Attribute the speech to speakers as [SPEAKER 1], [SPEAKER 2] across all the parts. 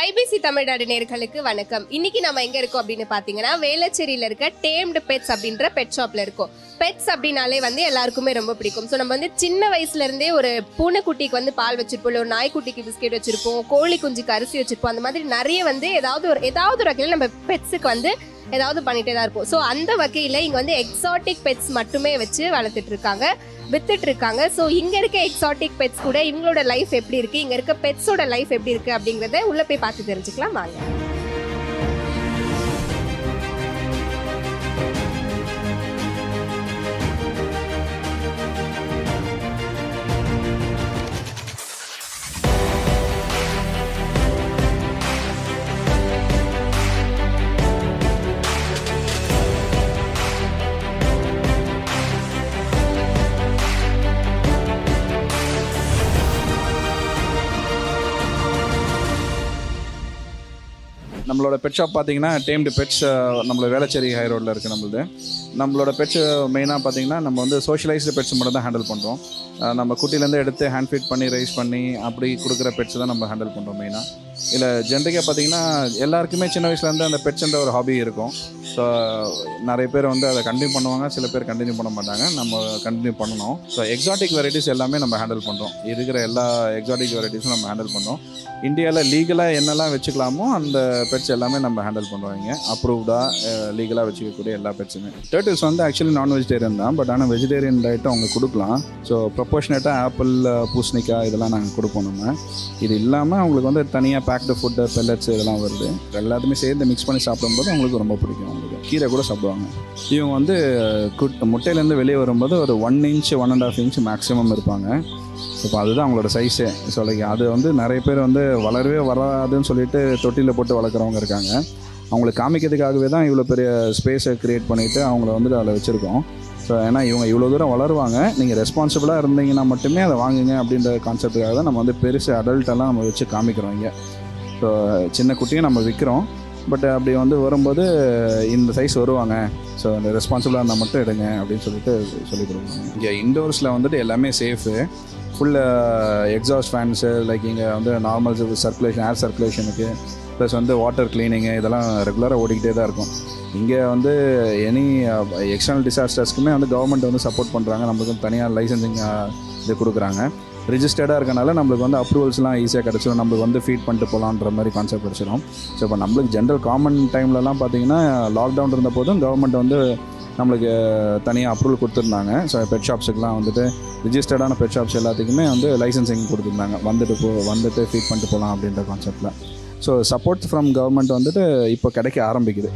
[SPEAKER 1] IBC Tamil Nadu நேர்களுக்கு வணக்கம். இன்னைக்கு நம்ம எங்க இருக்கோம் அப்படின்னு பாத்தீங்கன்னா வேளச்சேரியில இருக்க டேம்டு பெட்ஸ் அப்படின்ற பெட் ஷாப்ல இருக்கோம். பெட்ஸ் அப்படின்னாலே வந்து எல்லாருக்குமே ரொம்ப பிடிக்கும். ஸோ நம்ம வந்து சின்ன வயசுலேருந்தே ஒரு பூனைக்குட்டிக்கு வந்து பால் வச்சிருப்போம். இல்லை ஒரு நாய்க்குட்டிக்கு பிஸ்கெட் வச்சிருப்போம். கோழி குஞ்சுக்கு அரிசி வச்சிருப்போம். அந்த மாதிரி நிறைய வந்து ஏதாவது ஒரு ஏதாவது ஒரு வகையில் நம்ம பெட்ஸுக்கு வந்து ஏதாவது பண்ணிட்டே தான் இருப்போம். ஸோ அந்த வகையில் இங்கே வந்து எக்ஸாட்டிக் பெட்ஸ் மட்டுமே வச்சு வளர்த்துட்டு இருக்காங்க வித்துட்டு இருக்காங்க ஸோ இங்கே இருக்க எக்ஸாட்டிக் பெட்ஸ் கூட இவங்களோட லைஃப் எப்படி இருக்குது இங்கே இருக்க பெட்ஸோட லைஃப் எப்படி இருக்குது அப்படிங்கிறத உள்ளே போய் பார்த்து தெரிஞ்சுக்கலாம். வாங்க.
[SPEAKER 2] நம்மளோட பெட் ஷாப் பார்த்தீங்கன்னா டேம்டு பெட்ஸ் நம்மளோட வேளச்சேரி ஹை ரோட்டில் இருக்குது நம்மளது. நம்மளோட பெட்ஸ் மெயினாக பார்த்தீங்கன்னா நம்ம வந்து சோஷியலைஸ்டு பெட்ஸ் மட்டும் தான் ஹேண்டில் பண்ணுறோம் நம்ம குட்டிலேருந்து எடுத்து ஹேண்ட் ஃபீட் பண்ணி ரைஸ் பண்ணி அப்படி கொடுக்குற பெட்ஸ் தான் நம்ம ஹேண்டில் பண்ணுறோம் மெயினாக இல்லை ஜென்ரிக்காக பார்த்தீங்கன்னா எல்லாருக்குமே சின்ன வயசுலேருந்து அந்த பெட்ஸ்ன்ற ஒரு ஹாபி இருக்கும். ஸோ நிறைய பேர் வந்து அதை கண்டினியூ பண்ணுவாங்க சில பேர் கண்டினியூ பண்ண மாட்டாங்க. நம்ம கண்டினியூ பண்ணணும். ஸோ எக்ஸாட்டிக் வெரைட்டிஸ் எல்லாமே நம்ம ஹேண்டில் பண்ணுறோம் இருக்கிற எல்லா எக்ஸாட்டிக் வெரைட்டிஸும் நம்ம ஹேண்டில் பண்ணுறோம் இந்தியாவில் லீகலாக என்னெல்லாம் வச்சுக்கலாமோ அந்த பெட்ஸ் எல்லாமே நம்ம ஹேண்டில் பண்ணுவாங்க அப்ரூவ்டாக லீகலாக வச்சுக்கக்கூடிய எல்லா பெட்ஸுமே டேர்ட்டில்ஸ் வந்து ஆக்சுவலி நான் வெஜிடேரியன் தான். பட் ஆனால் வெஜிடேரியன் டயட்டும் அவங்க கொடுக்கலாம். ஸோ ப்ரொபோஷனேட்டாக ஆப்பிள் பூசணிக்காய் இதெல்லாம் நாங்கள் கொடுப்போம் நம்ம. இது இல்லாமல் அவங்களுக்கு வந்து தனியாக பேக்டு ஃபுட்டு பெல்லட்ஸ் இதெல்லாம் வருது. எல்லாத்தையுமே சேர்ந்து மிக்ஸ் பண்ணி சாப்பிடும்போது அவங்களுக்கு ரொம்ப பிடிக்கும். கீரை கூட சாப்பிடுவாங்க. இவங்க வந்து குட் முட்டையிலேருந்து வெளியே வரும்போது ஒரு one inch one and half inch maximum இருப்பாங்க. இப்போ அதுதான் அவங்களோட சைஸே ஸோ அது வந்து நிறைய பேர் வந்து வளரவே வராதுன்னு சொல்லிட்டு தொட்டியில் போட்டு வளர்க்குறவங்க இருக்காங்க. அவங்களை காமிக்கிறதுக்காகவே தான் இவ்வளோ பெரிய ஸ்பேஸை க்ரியேட் பண்ணிவிட்டு அவங்கள வந்து அதில் வச்சுருக்கோம். ஸோ ஏன்னா இவங்க இவ்வளோ தூரம் வளருவாங்க. நீங்கள் ரெஸ்பான்சிபிளாக இருந்தீங்கன்னா மட்டுமே அதை வாங்குங்க அப்படின்ற கான்செப்டுக்காக தான் நம்ம வந்து பெருசு அடல்ட்டெல்லாம் நம்ம வச்சு காமிக்கிறோம் இங்கே. ஸோ சின்ன குட்டியும் நம்ம விற்கிறோம் பட் uh, அப்படி வந்து வரும்போது இந்த சைஸ் வருவாங்க. ஸோ அந்த ரெஸ்பான்சிபிளாக இருந்தால் மட்டும் எடுங்க அப்படின்னு சொல்லிட்டு சொல்லி கொடுக்குறாங்க இங்கே இண்டோர்ஸில் வந்துட்டு எல்லாமே safe full exhaust fans like இங்கே வந்து நார்மல் சர்க்குலேஷன் ஏர் சர்க்குலேஷனுக்கு ப்ளஸ் வந்து வாட்டர் க்ளீனிங்கு இதெல்லாம் ரெகுலராக ஓடிக்கிட்டே தான் இருக்கும். இங்கே வந்து எனி எக்ஸ்டர்னல் டிசாஸ்டர்ஸ்க்குமே வந்து கவர்மெண்ட் வந்து சப்போர்ட் பண்ணுறாங்க நம்மளுக்கு தனியாக லைசன்சிங் uh, இது கொடுக்குறாங்க. ரிஜிஸ்டர்டாக இருக்கனால நம்மளுக்கு வந்து அப்ரூவல்ஸ்லாம் ஈஸியாக கிடச்சிடும் நம்மளுக்கு வந்து ஃபீட் பண்ணிட்டு போகலான்ற மாதிரி கான்செப்ட் கிடச்சிடும் ஸோ இப்போ நம்மளுக்கு ஜென்ரல் காமன் டைம்லலாம் பார்த்தீங்கன்னா லாக்டவுன் இருந்த போதும் கவர்மெண்ட் வந்து நம்மளுக்கு தனியாக அப்ரூவல் கொடுத்துருந்தாங்க. ஸோ பெட் ஷாப்ஸுக்கெலாம் வந்துட்டு ரிஜிஸ்டர்டான பெட் ஷாப்ஸ் எல்லாத்துக்குமே வந்து லைசன்சிங் கொடுத்துருந்தாங்க. வந்துட்டு போ வந்துட்டு ஃபீட் பண்ணிட்டு போகலாம் அப்படின்ற கான்செப்டில் ஸோ சப்போர்ட் ஃப்ரம் கவர்மெண்ட் வந்துட்டு இப்போ கிடைக்க ஆரம்பிக்குது.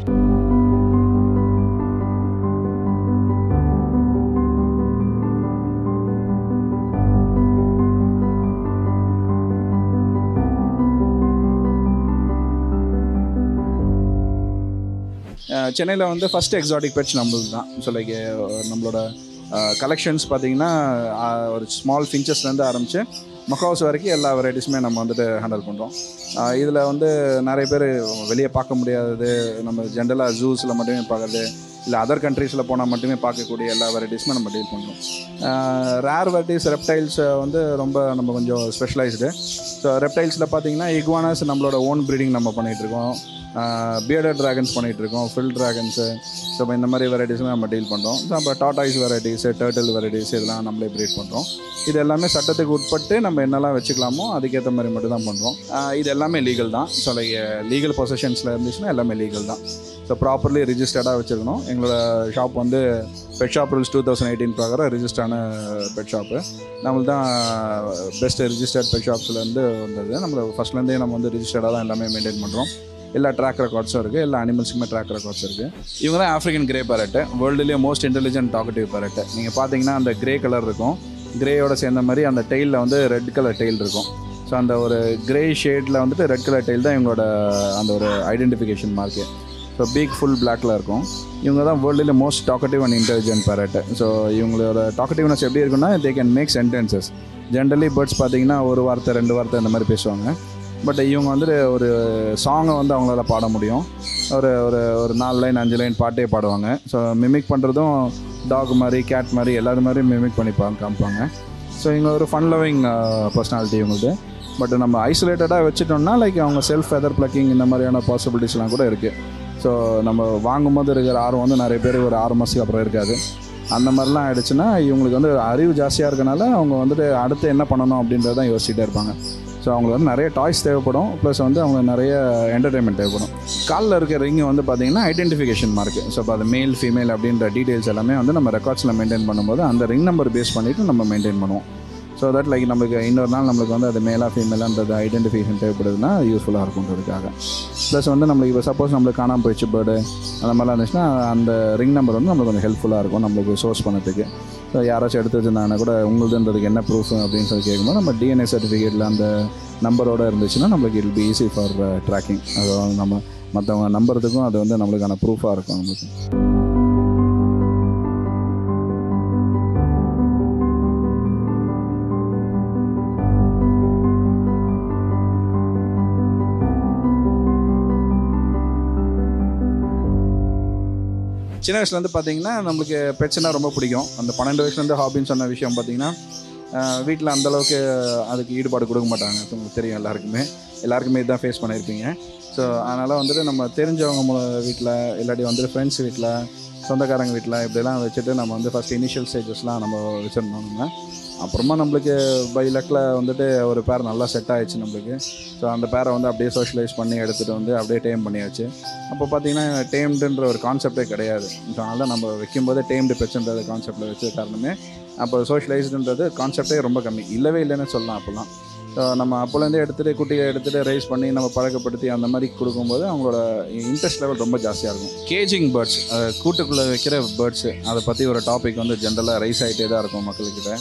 [SPEAKER 2] சென்னையில் வந்து ஃபஸ்ட் எக்ஸாட்டிக் பெட்ஸ் நம்மளுக்கு தான் ஸோ லைக் நம்மளோட கலெக்ஷன்ஸ் பார்த்தீங்கன்னா ஒரு ஸ்மால் ஃபின்ச்சஸ்லேருந்து ஆரம்பித்து மக்காஸ் வரைக்கும் எல்லா வெரைட்டிஸுமே நம்ம வந்துட்டு ஹேண்டில் பண்ணுறோம் இதில் வந்து நிறைய பேர் வெளியே பார்க்க முடியாதது நம்ம ஜென்ரலாக ஜூஸில் மட்டுமே பார்க்குறது இல்லை அதர் கண்ட்ரீஸில் போனால் மட்டுமே பார்க்கக்கூடிய எல்லா வெரைட்டிஸுமே நம்ம டீல் பண்ணுறோம் ரேர் வெரைட்டிஸ் ரெப்டைல்ஸ் வந்து ரொம்ப நம்ம கொஞ்சம் ஸ்பெஷலைஸ்டு ஸோ ரெப்டைல்ஸில் பார்த்தீங்கன்னா இக்வானாஸ் நம்மளோட ஓன் ப்ரீடிங் நம்ம பண்ணிகிட்ருக்கோம் பியர்டட் ட்ராகன்ஸ் பண்ணிகிட்டு இருக்கோம் ஃபில் ட்ராகன்ஸு ஸோ இப்போ இந்த மாதிரி வெரைட்டிஸ்லாம் நம்ம டீல் பண்ணுறோம் ஸோ அப்போ டாட்டாய்ஸ் வெரைட்டிஸு டேர்ட்டில் வெரைட்டிஸ் இதெல்லாம் நம்மளே ப்ரீட் பண்ணுறோம் இது எல்லாமே சட்டத்துக்கு உட்பட்டு நம்ம என்னெல்லாம் வச்சுக்கலாமோ அதுக்கேற்ற மாதிரி மட்டும் தான் பண்ணுறோம் இது எல்லாமே லீகல் தான். ஸோ லைக் லீகல் பொசஷன்ஸில் இருந்துச்சுன்னா எல்லாமே லீகல் தான். ஸோ ப்ராப்பர்லி ரிஜிஸ்டர்டாக வச்சுருக்கணும். எங்களோட ஷாப் வந்து pet shop rules two thousand eighteen பிரகாரம் ரிஜிஸ்டரான பெட் ஷாப்பு நம்மளுக்கு தான் பெஸ்ட் ரிஜிஸ்டர்ட் பெட் ஷாப்ஸ்லேருந்து வந்தது. நம்மளை ஃபஸ்ட்லேருந்தே நம்ம வந்து ரிஜிஸ்டர்டாக தான் எல்லாமே மெயின்டைன் பண்ணுறோம் எல்லா ட்ராக் ரெக்கார்ட்ஸும் இருக்குது எல்லா அனிமல்ஸுக்குமே ட்ராக் ரெக்கார்ட்ஸ் இருக்குது இவங்க தான் ஆஃப்ரிக்கன் கிரே பேரட்டு வேர்ல்டுலேயே மோஸ்ட் இன்டெலிஜென்ட் டாக்கட்டிவ் பேரட்டு நீங்கள் பார்த்தீங்கன்னா அந்த கிரே கலர் இருக்கும். கிரேயோட சேர்ந்த மாதிரி அந்த டெயிலில் வந்து ரெட் கலர் டெயில் இருக்கும். ஸோ அந்த ஒரு கிரே ஷேடில் வந்துட்டு ரெட் கலர் டெயில் தான் இவங்களோட அந்த ஒரு identification mark so beak full பிளாக்ல இருக்கும். இவங்க தான் வேர்ல்டில் most talkative and intelligent parrot so இவங்களோட டாக்கட்டிவ்னஸ் எப்படி இருக்குன்னா they can make sentences generally birds பார்த்தீங்கன்னா ஒரு வார்த்தை ரெண்டு வார்த்தை இந்த மாதிரி பேசுவாங்க. பட் இவங்க வந்துட்டு ஒரு சாங்கை வந்து அவங்களால பாட முடியும். ஒரு ஒரு ஒரு நாலு லைன் அஞ்சு லைன் பாட்டே பாடுவாங்க. ஸோ மிமிக் பண்ணுறதும் டாக் மாதிரி கேட் மாதிரி எல்லாரும் மாதிரி மிமிக் பண்ணிப்பாங்க காமிப்பாங்க. ஸோ இவங்க ஒரு ஃபன் லவிங் பர்சனாலிட்டி இவங்களுக்கு பட் நம்ம ஐசோலேட்டடாக வச்சுட்டோம்னா லைக் அவங்க செல்ஃப் ஃபெதர் பிளக்கிங் இந்த மாதிரியான பாசிபிலிட்டிஸ்லாம் கூட இருக்குது ஸோ நம்ம வாங்கும்போது இருக்கிற ஆர்வம் வந்து நிறைய பேர் ஒரு ஆறு மாதத்துக்கு அப்புறம் இருக்காது. அந்த மாதிரிலாம் ஆகிடுச்சுன்னா இவங்களுக்கு வந்து அறிவு ஜாஸ்தியாக இருக்கனால அவங்க வந்துட்டு அடுத்து என்ன பண்ணணும் அப்படின்றதான் யோசிச்சுட்டே இருப்பாங்க. ஸோ அவங்களுக்கு வந்து நிறைய டாய்ஸ் தேவைப்படும். ப்ளஸ் வந்து அவங்களுக்கு நிறைய என்டர்டைன்மெண்ட் தேவைப்படும். காலில் இருக்க ரிங்கு வந்து பார்த்தீங்கன்னா ஐடென்டிஃபிகேஷன் மார்க் ஸோ இப்போ அது மேல் ஃபீமேல் அப்படின்ற டீட்டெயில்ஸ் எல்லாமே வந்து நம்ம ரெக்கார்ட்ஸில் மெயின்டைன் பண்ணும்போது அந்த ரிங் நம்பர் பேஸ் பண்ணிவிட்டு நம்ம மெயின்டைன் பண்ணுவோம். ஸோ தட் லைக் நம்மளுக்கு இன்னொரு நாள் நம்மளுக்கு வந்து அது மேலா ஃபீமேலான்றது ஐடென்டிஃபிகேஷன் தேவைப்படுதுன்னா யூஸ்ஃபுல்லாக இருக்குன்றதுக்காக ப்ளஸ் வந்து நம்மளுக்கு இப்போ சப்போஸ் நம்மளுக்கு காணாமல் போயிடுச்சு பேர்டு அந்த மாதிரிலாம் இருந்துச்சுன்னா அந்த ரிங் நம்பர் வந்து நம்மளுக்கு கொஞ்சம் ஹெல்ப்ஃபுல்லாக இருக்கும் நம்மளுக்கு சோர்ஸ் பண்ணதுக்கு. யாராச்சும் எடுத்து வச்சிருந்தாங்கன்னா கூட உங்களுதுன்றதுக்கு என்ன ப்ரூஃப் அப்படின்னு சொல்லி கேட்கும்போது நம்ம டிஎன்ஏ சர்டிஃபிகேட்டில் அந்த நம்பரோடு இருந்துச்சுன்னா நம்மளுக்கு will be easy for tracking அது நம்ம மற்றவங்க நம்புறதுக்கும் அது வந்து நம்மளுக்கான ப்ரூஃபாக இருக்கும் நம்மளுக்கு சின்ன வயசுலேருந்து பார்த்தீங்கன்னா நம்மளுக்கு பெட்ஸ்னா ரொம்ப பிடிக்கும். அந்த பன்னெண்டு வயசுலேருந்து ஹாபின்னு சொன்ன விஷயம் பார்த்தீங்கன்னா வீட்டில் அந்தளவுக்கு அதுக்கு ஈடுபாடு கொடுக்க மாட்டாங்க. உங்களுக்கு தெரியும் எல்லாருக்குமே. எல்லாருக்குமே இதுதான் ஃபேஸ் பண்ணியிருப்பீங்க ஸோ அதனால் வந்துட்டு நம்ம தெரிஞ்சவங்க மூல வீட்டில் இல்லாட்டி வந்துட்டு ஃப்ரெண்ட்ஸ் வீட்டில் சொந்தக்காரங்க வீட்டில் இப்படிலாம் வச்சுட்டு நம்ம வந்து ஃபஸ்ட் இனிஷியல் ஸ்டேஜஸ்லாம் நம்ம வச்சுருந்தோம் நம்ம. அப்புறமா நம்மளுக்கு பை லக்கில் வந்துட்டு ஒரு பேர் நல்லா செட் ஆயிடுச்சு நம்மளுக்கு. ஸோ அந்த பேரை வந்து அப்படியே சோஷியலைஸ் பண்ணி எடுத்துகிட்டு வந்து அப்படியே டேம் பண்ணியாச்சு. அப்போ பார்த்தீங்கன்னா டேம்டுன்ற ஒரு கான்செப்டே கிடையாது. ஸோ அதனால் நம்ம வைக்கும்போது டேம்டு பிரச்சனைன்றது கான்செப்டில் வச்ச காரணமே. அப்போ சோஷியலைஸ்டுன்றது கான்செப்டே ரொம்ப கம்மி. இல்லவே இல்லைன்னு சொல்லலாம் அப்போல்லாம். நம்ம அப்போலேருந்தே எடுத்துகிட்டு குட்டியை எடுத்துகிட்டு ரைஸ் பண்ணி நம்ம பழக்கப்படுத்தி அந்த மாதிரி கொடுக்கும்போது அவங்களோட இன்ட்ரெஸ்ட் லெவல் ரொம்ப ஜாஸ்தியாக இருக்கும். கேஜிங் பேர்ட்ஸ் கூட்டுக்குள்ளே வைக்கிற பேர்ட்ஸு அதை பற்றி ஒரு டாபிக் வந்து ஜென்ரலாக ரைஸ் ஆகிட்டே தான் இருக்கும் மக்கள்கிட்ட.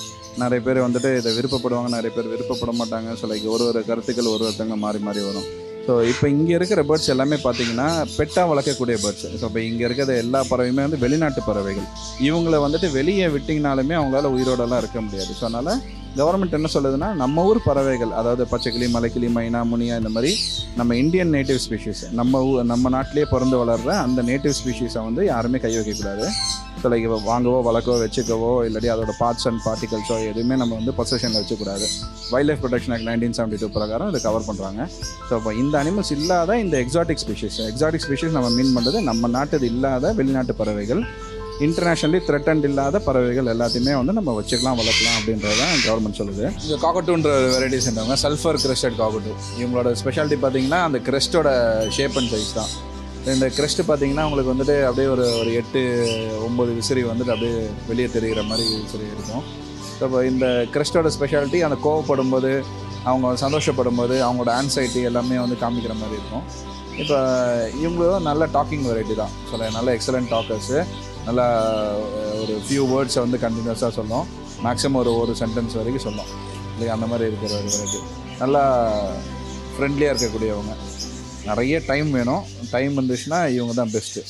[SPEAKER 2] நிறைய பேர் வந்துட்டு இதை விருப்பப்படுவாங்க நிறைய பேர் விருப்பப்பட மாட்டாங்க. ஸோ லைக் ஒரு ஒரு கருத்துக்கள் ஒரு ஒருத்தங்க மாறி மாறி வரும். ஸோ இப்போ இங்கே இருக்கிற பேர்ட்ஸ் எல்லாமே பார்த்தீங்கன்னா பெட்டாக வளர்க்கக்கூடிய பேர்ட்ஸ் ஸோ இப்போ இங்கே இருக்கிற எல்லா பறவையுமே வந்து வெளிநாட்டு பறவைகள். இவங்களை வந்துட்டு வெளியே விட்டிங்கனாலுமே அவங்களால உயிரோடலாம் இருக்க முடியாது. ஸோ அதனால் கவர்மெண்ட் என்ன சொல்லுதுன்னா நம்ம ஊர் பறவைகள் அதாவது பச்சைக்கிளி மலைக்கிளி மைனா முனியா இந்த மாதிரி நம்ம இந்தியன் நேட்டிவ் ஸ்பீஷீஸ் நம்ம ஊ நம்ம நாட்டிலே பிறந்து வளர்கிற அந்த நேட்டிவ் ஸ்பீஷீஸை வந்து யாருமே கை வைக்கக்கூடாது. ஸோ லைக் வாங்கவோ வளர்க்கவோ வச்சுக்கவோ இல்லாட்டி அதோட பார்ட்ஸ் அண்ட் பார்ட்டிகல்ஸோ எதுவுமே நம்ம வந்து பொசஷனில் வச்சுக்கூடாது. Wildlife protection act nineteen seventy two பிரகாரம் இதை கவர் பண்ணுறாங்க ஸோ இப்போ இந்த அனிமல்ஸ் இல்லாத இந்த எக்ஸாட்டிக் ஸ்பீஷீஸ் எக்ஸாட்டிக் ஸ்பீஷீஸ் நம்ம மீன் பண்ணுறது நம்ம நாட்டுது இல்லாத வெளிநாட்டு பறவைகள். இன்டர்நேஷ்னலி த்ரெட்டன்ட் இல்லாத பறவைகள் எல்லாத்தையுமே வந்து நம்ம வச்சுக்கலாம் வளர்க்கலாம் அப்படின்றது தான் கவர்மெண்ட் சொல்லுது. இந்த காக்கட்டுன்ற வெரைட்டிஸ் என்றவங்க சல்ஃபர் கிரெஸ்டட் காக்கட்டு இவங்களோட ஸ்பெஷாலிட்டி பார்த்தீங்கன்னா அந்த கிரெஸ்டோட ஷேப் அண்ட் சைஸ் தான். இந்த கிரெஸ்ட் பார்த்தீங்கன்னா உங்களுக்கு வந்துட்டு அப்படியே ஒரு ஒரு எட்டு ஒம்பது விசிறி வந்துட்டு அப்படியே வெளியே தெரிகிற மாதிரி விசிறி இருக்கும். ஸோ இப்போ இந்த கிரெஸ்டோட ஸ்பெஷாலிட்டி அந்த கோவப்படும் போது அவங்க சந்தோஷப்படும் போது அவங்களோட ஆன்சைட்டி எல்லாமே வந்து காமிக்கிற மாதிரி இருக்கும். இப்போ இவங்களும் நல்ல டாக்கிங் வெரைட்டி தான். சொல்ல நல்ல எக்ஸலண்ட் டாக்கர்ஸு நல்லா ஒரு ஃபியூ வேர்ட்ஸை வந்து கண்டினியூஸாக சொல்லும். மேக்ஸிமம் ஒரு ஒரு சென்டென்ஸ் வரைக்கும் சொல்லும். இல்லையா? அந்த மாதிரி இருக்கிற ஒரு நல்லா ஃப்ரெண்ட்லியாக இருக்கக்கூடியவங்க. நிறைய டைம் வேணும். டைம் வந்துச்சுன்னா இவங்க தான் பெஸ்ட்டு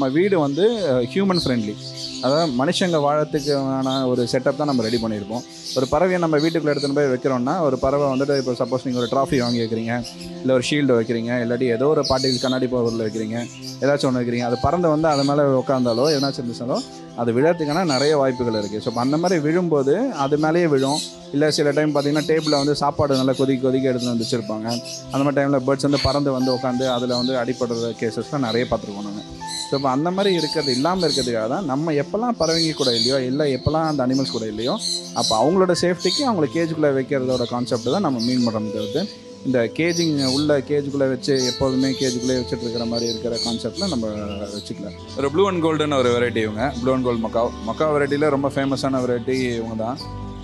[SPEAKER 2] நம்ம வீடு வந்து ஹியூமன் ஃப்ரெண்ட்லி அதாவது மனுஷங்க வாழறதுக்கான ஒரு செட்டப் தான் நம்ம ரெடி பண்ணியிருப்போம். ஒரு பறவையை நம்ம வீட்டுக்குள்ளே எடுத்துகிட்டு போய் வைக்கிறோம்னா ஒரு பறவை வந்துட்டு இப்போ சப்போஸ் நீங்கள் ஒரு ட்ராஃபி வாங்கி வைக்கிறீங்க இல்லை ஒரு ஷீல்டு வைக்கிறீங்க இல்லாட்டி ஏதோ ஒரு பாட்டிகள் கண்ணாடி பொருள் வைக்கிறீங்க ஏதாச்சும் ஒன்று வைக்கிறீங்க அது பறந்து வந்து அது மேலே உட்காந்தாலோ எதனாச்சும் இருந்துச்சாலோ அது விழறதுக்கான நிறைய வாய்ப்புகள் இருக்குது ஸோ அந்த மாதிரி விழும்போது அது மேலேயே விழும். இல்லை சில டைம் பார்த்திங்கன்னா டேபிளில் வந்து சாப்பாடு நல்லா கொதிக்க கொதிக்க எடுத்துகிட்டு வந்து வச்சுருப்பாங்க. அந்த மாதிரி டைமில் பேர்ட்ஸ் வந்து பறந்து வந்து உட்காந்து அதில் வந்து அடிப்படுற கேசஸ்லாம் நிறைய பார்த்துருக்கோம் நாங்கள் ஸோ இப்போ அந்த மாதிரி இருக்கிறது இல்லாமல் இருக்கிறதுக்காக தான் நம்ம எப்போல்லாம் பறவைங்க கூட இல்லையோ இல்லை எப்போல்லாம் அந்த அனிமல்ஸ் கூட இல்லையோ அப்போ அவங்களோட சேஃப்டிக்கு அவங்கள கேஜுக்குள்ளே வைக்கிறதோட கான்செப்ட் தான் நம்ம மீன் பண்ணுறது இந்த கேஜிங் உள்ள கேஜுக்குள்ளே வச்சு எப்போதுமே கேஜுக்குள்ளே வச்சுட்டு இருக்கிற மாதிரி இருக்கிற கான்செப்டில் நம்ம வச்சுக்கலாம் ஒரு ப்ளூ அண்ட் கோல்டுன்னு ஒரு வெரைட்டி இவங்க. Blue and gold macaw macaw வெரைட்டியில் ரொம்ப ஃபேமஸான வெரைட்டி இவங்க தான்.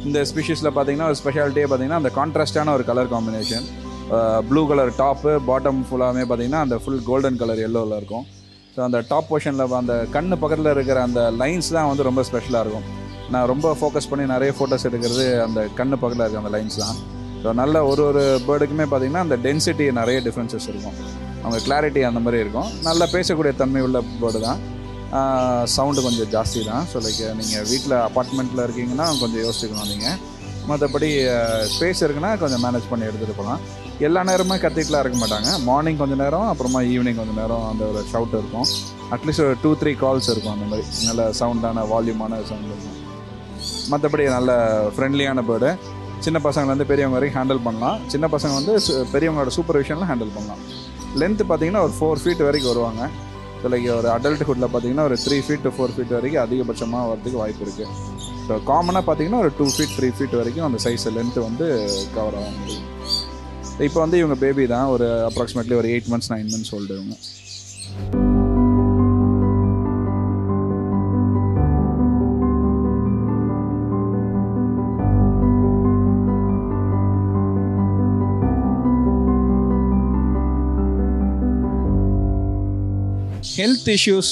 [SPEAKER 2] இந்த ஸ்பீஷீஸில் பார்த்தீங்கன்னா ஒரு ஸ்பெஷாலிட்டியே பார்த்தீங்கன்னா அந்த கான்ட்ராஸ்டான ஒரு colour combination blue colour top bottom ஃபுல்லாகவே பார்த்தீங்கன்னா அந்த ஃபுல் கோல்டன் கலர் எல்லோவில் இருக்கும். ஸோ அந்த டாப் போர்ஷனில் அந்த கண்ணு பக்கத்தில் இருக்கிற அந்த லைன்ஸ் தான் வந்து ரொம்ப ஸ்பெஷலாக இருக்கும். நான் ரொம்ப ஃபோக்கஸ் பண்ணி நிறைய ஃபோட்டோஸ் எடுக்கிறது அந்த கண்ணு பக்கத்தில் இருக்க அந்த லைன்ஸ் தான். ஸோ நல்ல ஒரு ஒரு பேர்டுக்குமே பார்த்தீங்கன்னா அந்த டென்சிட்டி நிறைய டிஃப்ரென்சஸ் இருக்கும். அவங்க கிளாரிட்டி அந்த மாதிரி இருக்கும். நல்லா பேசக்கூடிய தன்மை உள்ள பேர்டு தான். சவுண்டு கொஞ்சம் ஜாஸ்தி தான். ஸோ லைக் நீங்கள் வீட்டில் அப்பார்ட்மெண்ட்டில் இருக்கீங்கன்னா கொஞ்சம் யோசிச்சுக்கணும் நீங்கள் மற்றபடி ஸ்பேஸ் இருக்குன்னா கொஞ்சம் மேனேஜ் பண்ணி எடுத்துகிட்டு போகலாம். எல்லா நேரமும் கத்திட்டுலாம் இருக்க மாட்டாங்க. மார்னிங் கொஞ்சம் நேரம் அப்புறமா ஈவினிங் கொஞ்சம் நேரம் அந்த ஒரு ஷவுட் இருக்கும். அட்லீஸ்ட் ஒரு டூ த்ரீ கால்ஸ் இருக்கும் அந்த மாதிரி. நல்ல சவுண்டான வால்யூமான சவுண்ட் இருக்கும். மற்றபடி நல்ல ஃப்ரெண்ட்லியான பேர்டு சின்ன பசங்கள்லேருந்து பெரியவங்க வரைக்கும் ஹேண்டில் பண்ணலாம். சின்ன பசங்க வந்து சு- பெரியவங்களோட சூப்பர்விஷனில் ஹேண்டில் பண்ணலாம். லென்த்து பார்த்தீங்கன்னா ஒரு ஃபோர் ஃபீட் வரைக்கும் வருவாங்க. ஸோ லைக் ஒரு அடல்ட்ஹுட்டில் பார்த்தீங்கன்னா ஒரு three feet to four feet வரைக்கும் அதிகபட்சமாக வரதுக்கு வாய்ப்பு இருக்குது ஸோ காமனாக பார்த்தீங்கன்னா ஒரு டூ ஃபீட் த்ரீ ஃபீட் வரைக்கும் அந்த சைஸ் லென்த்து வந்து கவர் ஆகும். முடியும் இப்போ வந்து இவங்க பேபி தான் ஒரு அப்ராக்சிமேட்லி ஒரு eight months nine months old இவங்க. ஹெல்த் இஷ்யூஸ்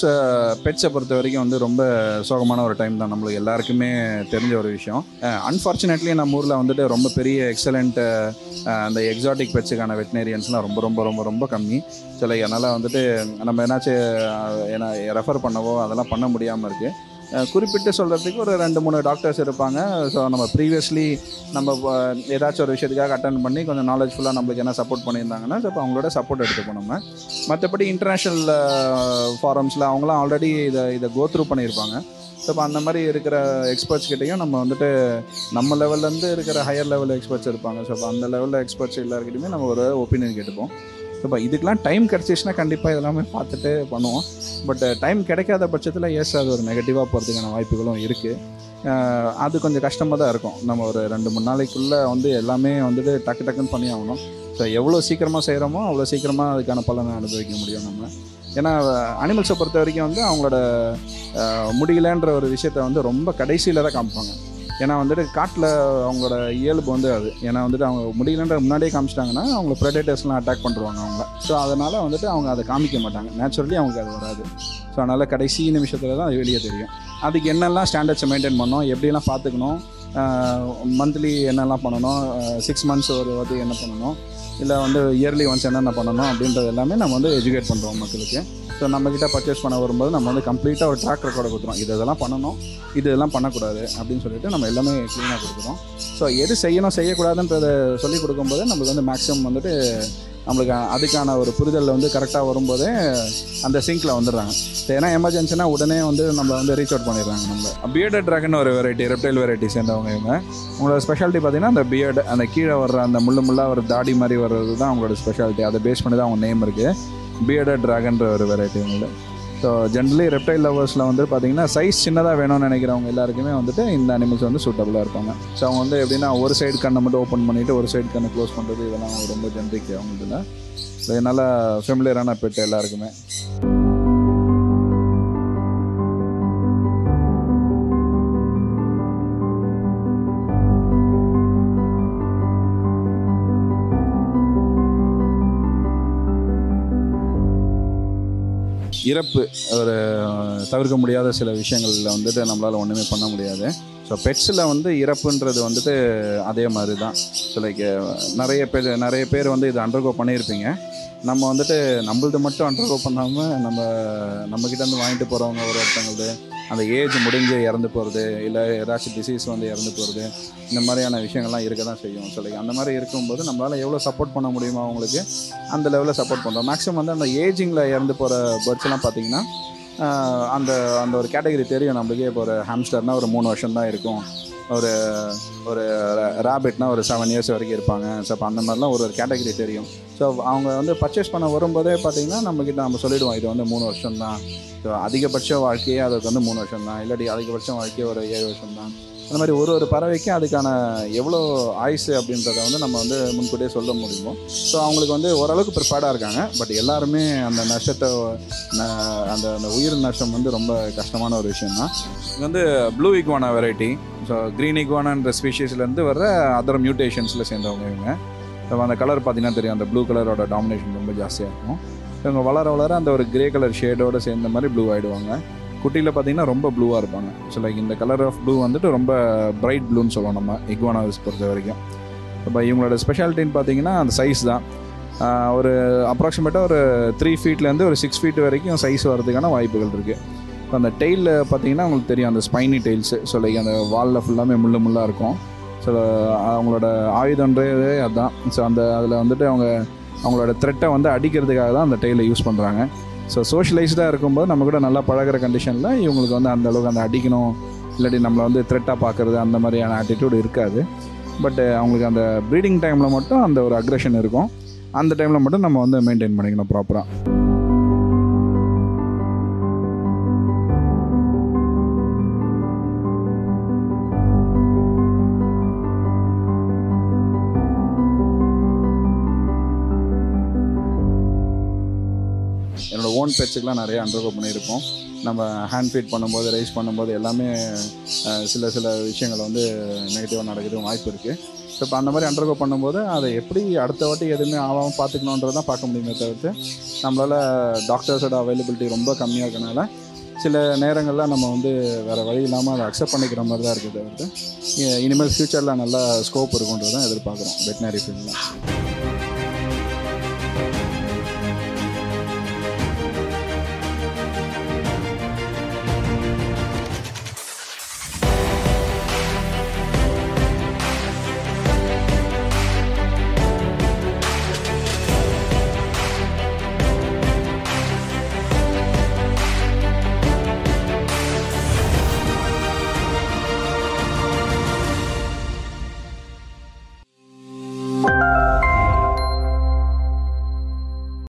[SPEAKER 2] பெட்ஸை பொறுத்த வரைக்கும் வந்து ரொம்ப சோகமான ஒரு டைம் தான் நம்மளுக்கு எல்லாருக்குமே தெரிஞ்ச ஒரு விஷயம். அன்ஃபார்ச்சுனேட்லி நம்ம ஊரில் வந்துட்டு ரொம்ப பெரிய எக்ஸலண்ட் அந்த எக்ஸாட்டிக் பெட்ஸுக்கான வெட்டினேரியன்ஸ்லாம் ரொம்ப ரொம்ப ரொம்ப ரொம்ப கம்மி. சில என்னால் அதனால் வந்துட்டு நம்ம என்னாச்சு ஏன்னா ரெஃபர் பண்ணவோ அதெல்லாம் பண்ண முடியாமல் இருக்குது குறிப்பிட்டு சொல்கிறதுக்கு ஒரு ரெண்டு மூணு டாக்டர்ஸ் இருப்பாங்க. ஸோ நம்ம ப்ரீவியஸ்லி நம்ம ஏதாச்சும் ஒரு விஷயத்துக்காக அட்டன் பண்ணி கொஞ்சம் நாலேஜ்ஃபுல்லாக நம்மளுக்கு என்ன சப்போர்ட் பண்ணியிருந்தாங்கன்னா ஸோ இப்போ அவங்களோட சப்போர்ட் எடுத்துக்கணும் நம்ம. மற்றபடி இன்டர்நேஷ்னல் ஃபாரம்ஸில் அவங்களாம் ஆல்ரெடி இதை இதை கோ த்ரூ பண்ணியிருப்பாங்க. ஸோ இப்போ அந்த மாதிரி இருக்கிற எக்ஸ்பர்ட்ஸ் கிட்டேயும் நம்ம வந்துட்டு நம்ம லெவல்லேருந்து இருக்கிற ஹையர் லெவல் எக்ஸ்பர்ட்ஸ் இருப்பாங்க. ஸோ இப்போ அந்த லெவலில் எக்ஸ்பர்ட்ஸ் எல்லாருக்கிட்டையுமே நம்ம ஒரு ஒப்பீனியன் கேட்டுப்போம். இப்போ இதுக்கெலாம் டைம் கிடச்சிச்சுன்னா கண்டிப்பாக இதெல்லாமே பார்த்துட்டு பண்ணுவோம். பட் டைம் uh, கிடைக்காத பட்சத்தில் எஸ் அது ஒரு நெகட்டிவாக போகிறதுக்கான வாய்ப்புகளும் இருக்குது uh, அது கொஞ்சம் கஷ்டமாக தான் இருக்கும். நம்ம ஒரு ரெண்டு மூணு நாளைக்குள்ளே வந்து எல்லாமே வந்துட்டு டக்கு டக்குன்னு பண்ணி ஆகணும். ஸோ எவ்வளோ சீக்கிரமாக செய்கிறோமோ அவ்வளோ சீக்கிரமாக அதுக்கான பலனை அனுபவிக்க முடியும் நம்ம. ஏன்னா அனிமல்ஸை பொறுத்த வரைக்கும் வந்து அவங்களோட uh, முடியலன்ற ஒரு விஷயத்த வந்து ரொம்ப கடைசியில் தான் காமிப்பாங்க. ஏன்னா வந்துட்டு காட்டில் அவங்களோட இயல்பு வந்து அது. ஏன்னா வந்துட்டு அவங்க முடியலன்ற முன்னாடியே காமிச்சிட்டாங்கன்னா அவங்க ப்ரெடேட்டர்ஸ்லாம் அட்டாக் பண்ணுவாங்க அவங்க ஸோ அதனால் வந்துட்டு அவங்க அதை காமிக்க மாட்டாங்க. நேச்சுரலி அவங்களுக்கு அது வராது. ஸோ அதனால் கடைசி நிமிஷத்தில் தான் அது வெளியே தெரியும். அதுக்கு என்னெல்லாம் ஸ்டாண்டர்ட்ஸை மெயின்டைன் பண்ணணும்? எப்படிலாம் பார்த்துக்கணும் மந்த்லி என்னெல்லாம் பண்ணணும்? சிக்ஸ் மந்த்ஸ் ஒரு வாட்டி என்ன பண்ணணும்? இல்லை வந்து இயர்லி ஒன்ஸ் என்னென்ன பண்ணணும் அப்படின்றது எல்லாமே நம்ம வந்து எஜுகேட் பண்ணுறோம் மக்களுக்கு. ஸோ நம்மக்கிட்ட பர்ச்சேஸ் பண்ண வரும்போது நம்ம வந்து கம்ப்ளீட்டாக ஒரு ட்ராக் ரெக்கார்டை கொடுக்குறோம் இது இதெல்லாம் பண்ணணும் இது இதெல்லாம் பண்ணக்கூடாது அப்படின்னு சொல்லிட்டு நம்ம எல்லாமே க்ளீனாக கொடுக்குறோம் ஸோ எது செய்யணும் செய்யக்கூடாதுன்றதை சொல்லி கொடுக்கும்போது நம்மளுக்கு வந்து மேக்ஸிமம் வந்துட்டு நம்மளுக்கு அதுக்கான ஒரு புரிதல் வந்து கரெக்டாக வரும்போதே அந்த சிங்கில் வந்துடுறாங்க. ஏன்னா எமர்ஜென்சினா உடனே வந்து நம்ம வந்து ரீச் அவுட் பண்ணிடுறாங்க நம்ம. பியர்டட் ட்ராகன் ஒரு வெரைட்டி ரெப்டைல் வெரைட்டி சேர்ந்தவங்க இவங்க. உங்களோட ஸ்பெஷாலிட்டி பார்த்தீங்கன்னா அந்த பியர்டு அந்த கீழே வர்ற அந்த முள்ளு முள்ளாக ஒரு தாடி மாதிரி வர்றது தான் அவங்களோட ஸ்பெஷாலிட்டி அதை பேஸ் பண்ணி தான் அவங்க நேம் இருக்குது பியர்டட் ட்ராகன்ற ஒரு வெரைட்டி உங்களுக்கு ஸோ ஜென்ரலி ரெப்டைல் லவர்ஸில் வந்து பார்த்தீங்கன்னா சைஸ் சின்னதாக வேணும்னு நினைக்கிறவங்க எல்லாருக்குமே வந்துட்டு இந்த அனிமல்ஸ் வந்து சூட்டபுளாக இருப்பாங்க. ஸோ அவங்க வந்து எப்படின்னா ஒரு சைடு கண்ணை மட்டும் ஓப்பன் பண்ணிவிட்டு ஒரு சைடு கண்ணை க்ளோஸ் பண்ணுறது இதெல்லாம் ரொம்ப ஜென்ரிக் அவங்களதுல ஸோ என்னால் ஃபெமிலியரான பெட் எல்லாருக்குமே. இறப்பு ஒரு தவிர்க்க முடியாத சில விஷயங்களில் வந்துட்டு நம்மளால் ஒன்றுமே பண்ண முடியாது. ஸோ பெட்ஸில் வந்து இறப்புன்றது வந்துட்டு அதே மாதிரி தான் ஸோ லைக் நிறைய பேர் நிறைய பேர் வந்து இது அண்டர்கோ பண்ணியிருப்பீங்க. நம்ம வந்துட்டு நம்மளது மட்டும் அண்டர்கோ பண்ணாமல் நம்ம நம்மக்கிட்டேருந்து வாங்கிட்டு போகிறவங்க ஒரு ஒருத்தவங்களது அந்த ஏஜ் முடிஞ்சு இறந்து போகிறது இல்லை ஏதாச்சும் டிசீஸ் வந்து இறந்து போகிறது இந்த மாதிரியான விஷயங்கள்லாம் இருக்க தான் செய்யும். ஸோ லைக் அந்த மாதிரி இருக்கும்போது நம்மளால் எவ்வளோ சப்போர்ட் பண்ண முடியுமோ அவங்களுக்கு அந்த லெவலில் சப்போர்ட் பண்ணுறோம் மேக்ஸிமம் வந்து அந்த ஏஜிங்கில் இறந்து போகிற பேர்ட்ஸ்லாம் பார்த்திங்கன்னா அந்த அந்த ஒரு கேட்டகரி தெரியும் நம்மளுக்கே. இப்போ ஒரு ஹாம்ஸ்டர்னால் ஒரு மூணு வருஷம் தான் இருக்கும். ஒரு ஒரு ரேபிட்னா ஒரு செவன் இயர்ஸ் வரைக்கும் இருப்பாங்க. ஸோ அப்போ அந்த மாதிரிலாம் ஒரு ஒரு கேட்டகரி தெரியும். ஸோ அவங்க வந்து பர்ச்சேஸ் பண்ண வரும்போதே பார்த்தீங்கன்னா நம்மக்கிட்ட நம்ம சொல்லிடுவோம் இது வந்து மூணு வருஷம் தான் ஸோ அதிகபட்ச வாழ்க்கையே அதுக்கு வந்து மூணு வருஷம் தான் இல்லாட்டி அதிகபட்சம் வாழ்க்கையே ஒரு ஏழு வருஷம் தான் அந்த மாதிரி ஒரு ஒரு பறவைக்கும் அதுக்கான எவ்வளோ ஆயுசு அப்படின்றத வந்து நம்ம வந்து முன்கூட்டியே சொல்ல முடியுமோ. ஸோ அவங்களுக்கு வந்து ஓரளவுக்கு ப்ரிப்பேர்டாக இருக்காங்க. பட் எல்லாருமே அந்த நஷ்டத்தை அந்த அந்த உயிர் நஷ்டம் வந்து ரொம்ப கஷ்டமான ஒரு விஷயம் தான் இது வந்து blue iguana variety so green இக்வானான்ற ஸ்பீஷீஸ்லேருந்து வர அதர் மியூட்டேஷன்ஸில் சேர்ந்தவங்க இவங்க. ஸோ அந்த கலர் பார்த்தீங்கன்னா தெரியும். அந்த ப்ளூ கலரோட டாமினேஷன் ரொம்ப ஜாஸ்தியாக இருக்கும். இவங்க வளர வளர அந்த ஒரு கிரே கலர் ஷேடோடு சேர்ந்த மாதிரி ப்ளூ ஆகிடுவாங்க குட்டியில் பார்த்தீங்கன்னா ரொம்ப ப்ளூவாக இருப்பாங்க. ஸோ லைக் இந்த கலர் ஆஃப் ப்ளூ வந்துட்டு ரொம்ப பிரைட் ப்ளூன்னு சொல்லுவோம் நம்ம இக்வானாவிஸ் பொறுத்த வரைக்கும். இப்போ இவங்களோட ஸ்பெஷாலிட்டின்னு பார்த்தீங்கன்னா அந்த சைஸ் தான். ஒரு அப்ராக்சிமேட்டாக ஒரு த்ரீ ஃபீட்லேருந்து ஒரு சிக்ஸ் ஃபீட் வரைக்கும் சைஸ் வர்றதுக்கான வாய்ப்புகள் இருக்குது இப்போ அந்த டெயிலில் பார்த்தீங்கன்னா உங்களுக்கு தெரியும் அந்த ஸ்பைனி டெய்ல்ஸு ஸோ லைக் அந்த வாலில் ஃபுல்லாமே முள்ளு முள்ளாக இருக்கும். ஸோ அவங்களோட ஆயுதன்றதே அதுதான் ஸோ அந்த அதில் வந்துட்டு அவங்க அவங்களோட த்ரெட்டை வந்து அடிக்கிறதுக்காக தான் அந்த டெயிலை யூஸ் பண்ணுறாங்க ஸோ சோஷியலைஸ்டாக இருக்கும்போது நம்ம கூட நல்லா பழகுற கண்டிஷனில் இவங்களுக்கு வந்து அந்த அளவுக்கு அந்த அடிக்கணும் இல்லாட்டி நம்மளை வந்து த்ரெட்டாக பார்க்குறது அந்த மாதிரியான ஆட்டிடியூட் இருக்காது. பட் அவங்களுக்கு அந்த ப்ரீடிங் டைமில் மட்டும் அந்த ஒரு அக்ரெஷன் இருக்கும். அந்த டைமில் மட்டும் நம்ம வந்து மெயின்டைன் பண்ணிக்கணும் ப்ராப்பராக ஓன் பெட்ஸுக்கெலாம் நிறைய அண்டர்கோ பண்ணியிருப்போம் நம்ம ஹேண்ட் ஃபீட் பண்ணும்போது ரைஸ் பண்ணும்போது எல்லாமே சில சில விஷயங்கள் வந்து நெகட்டிவாக நடக்கிறது வாய்ப்பு இருக்குது ஸோ இப்போ அந்த மாதிரி அண்டர்கோ பண்ணும்போது அதை எப்படி அடுத்த வாட்டி எதுவுமே ஆகாமல் பார்த்துக்கணுன்றது தான் பார்க்க முடியுமே தவிர்த்து நம்மளால் டாக்டர்ஸோட அவைலபிலிட்டி ரொம்ப கம்மியாக இருக்கனால சில நேரங்களில் நம்ம வந்து வேறு வழி இல்லாமல் அதை அக்செப்ட் பண்ணிக்கிற மாதிரி தான் இருக்குது தவிர்த்து இனிமேல் ஃப்யூச்சரில் நல்ல ஸ்கோப் இருக்குன்றது தான் எதிர்பார்க்குறோம் வெட்டினரி ஃபீல்டில்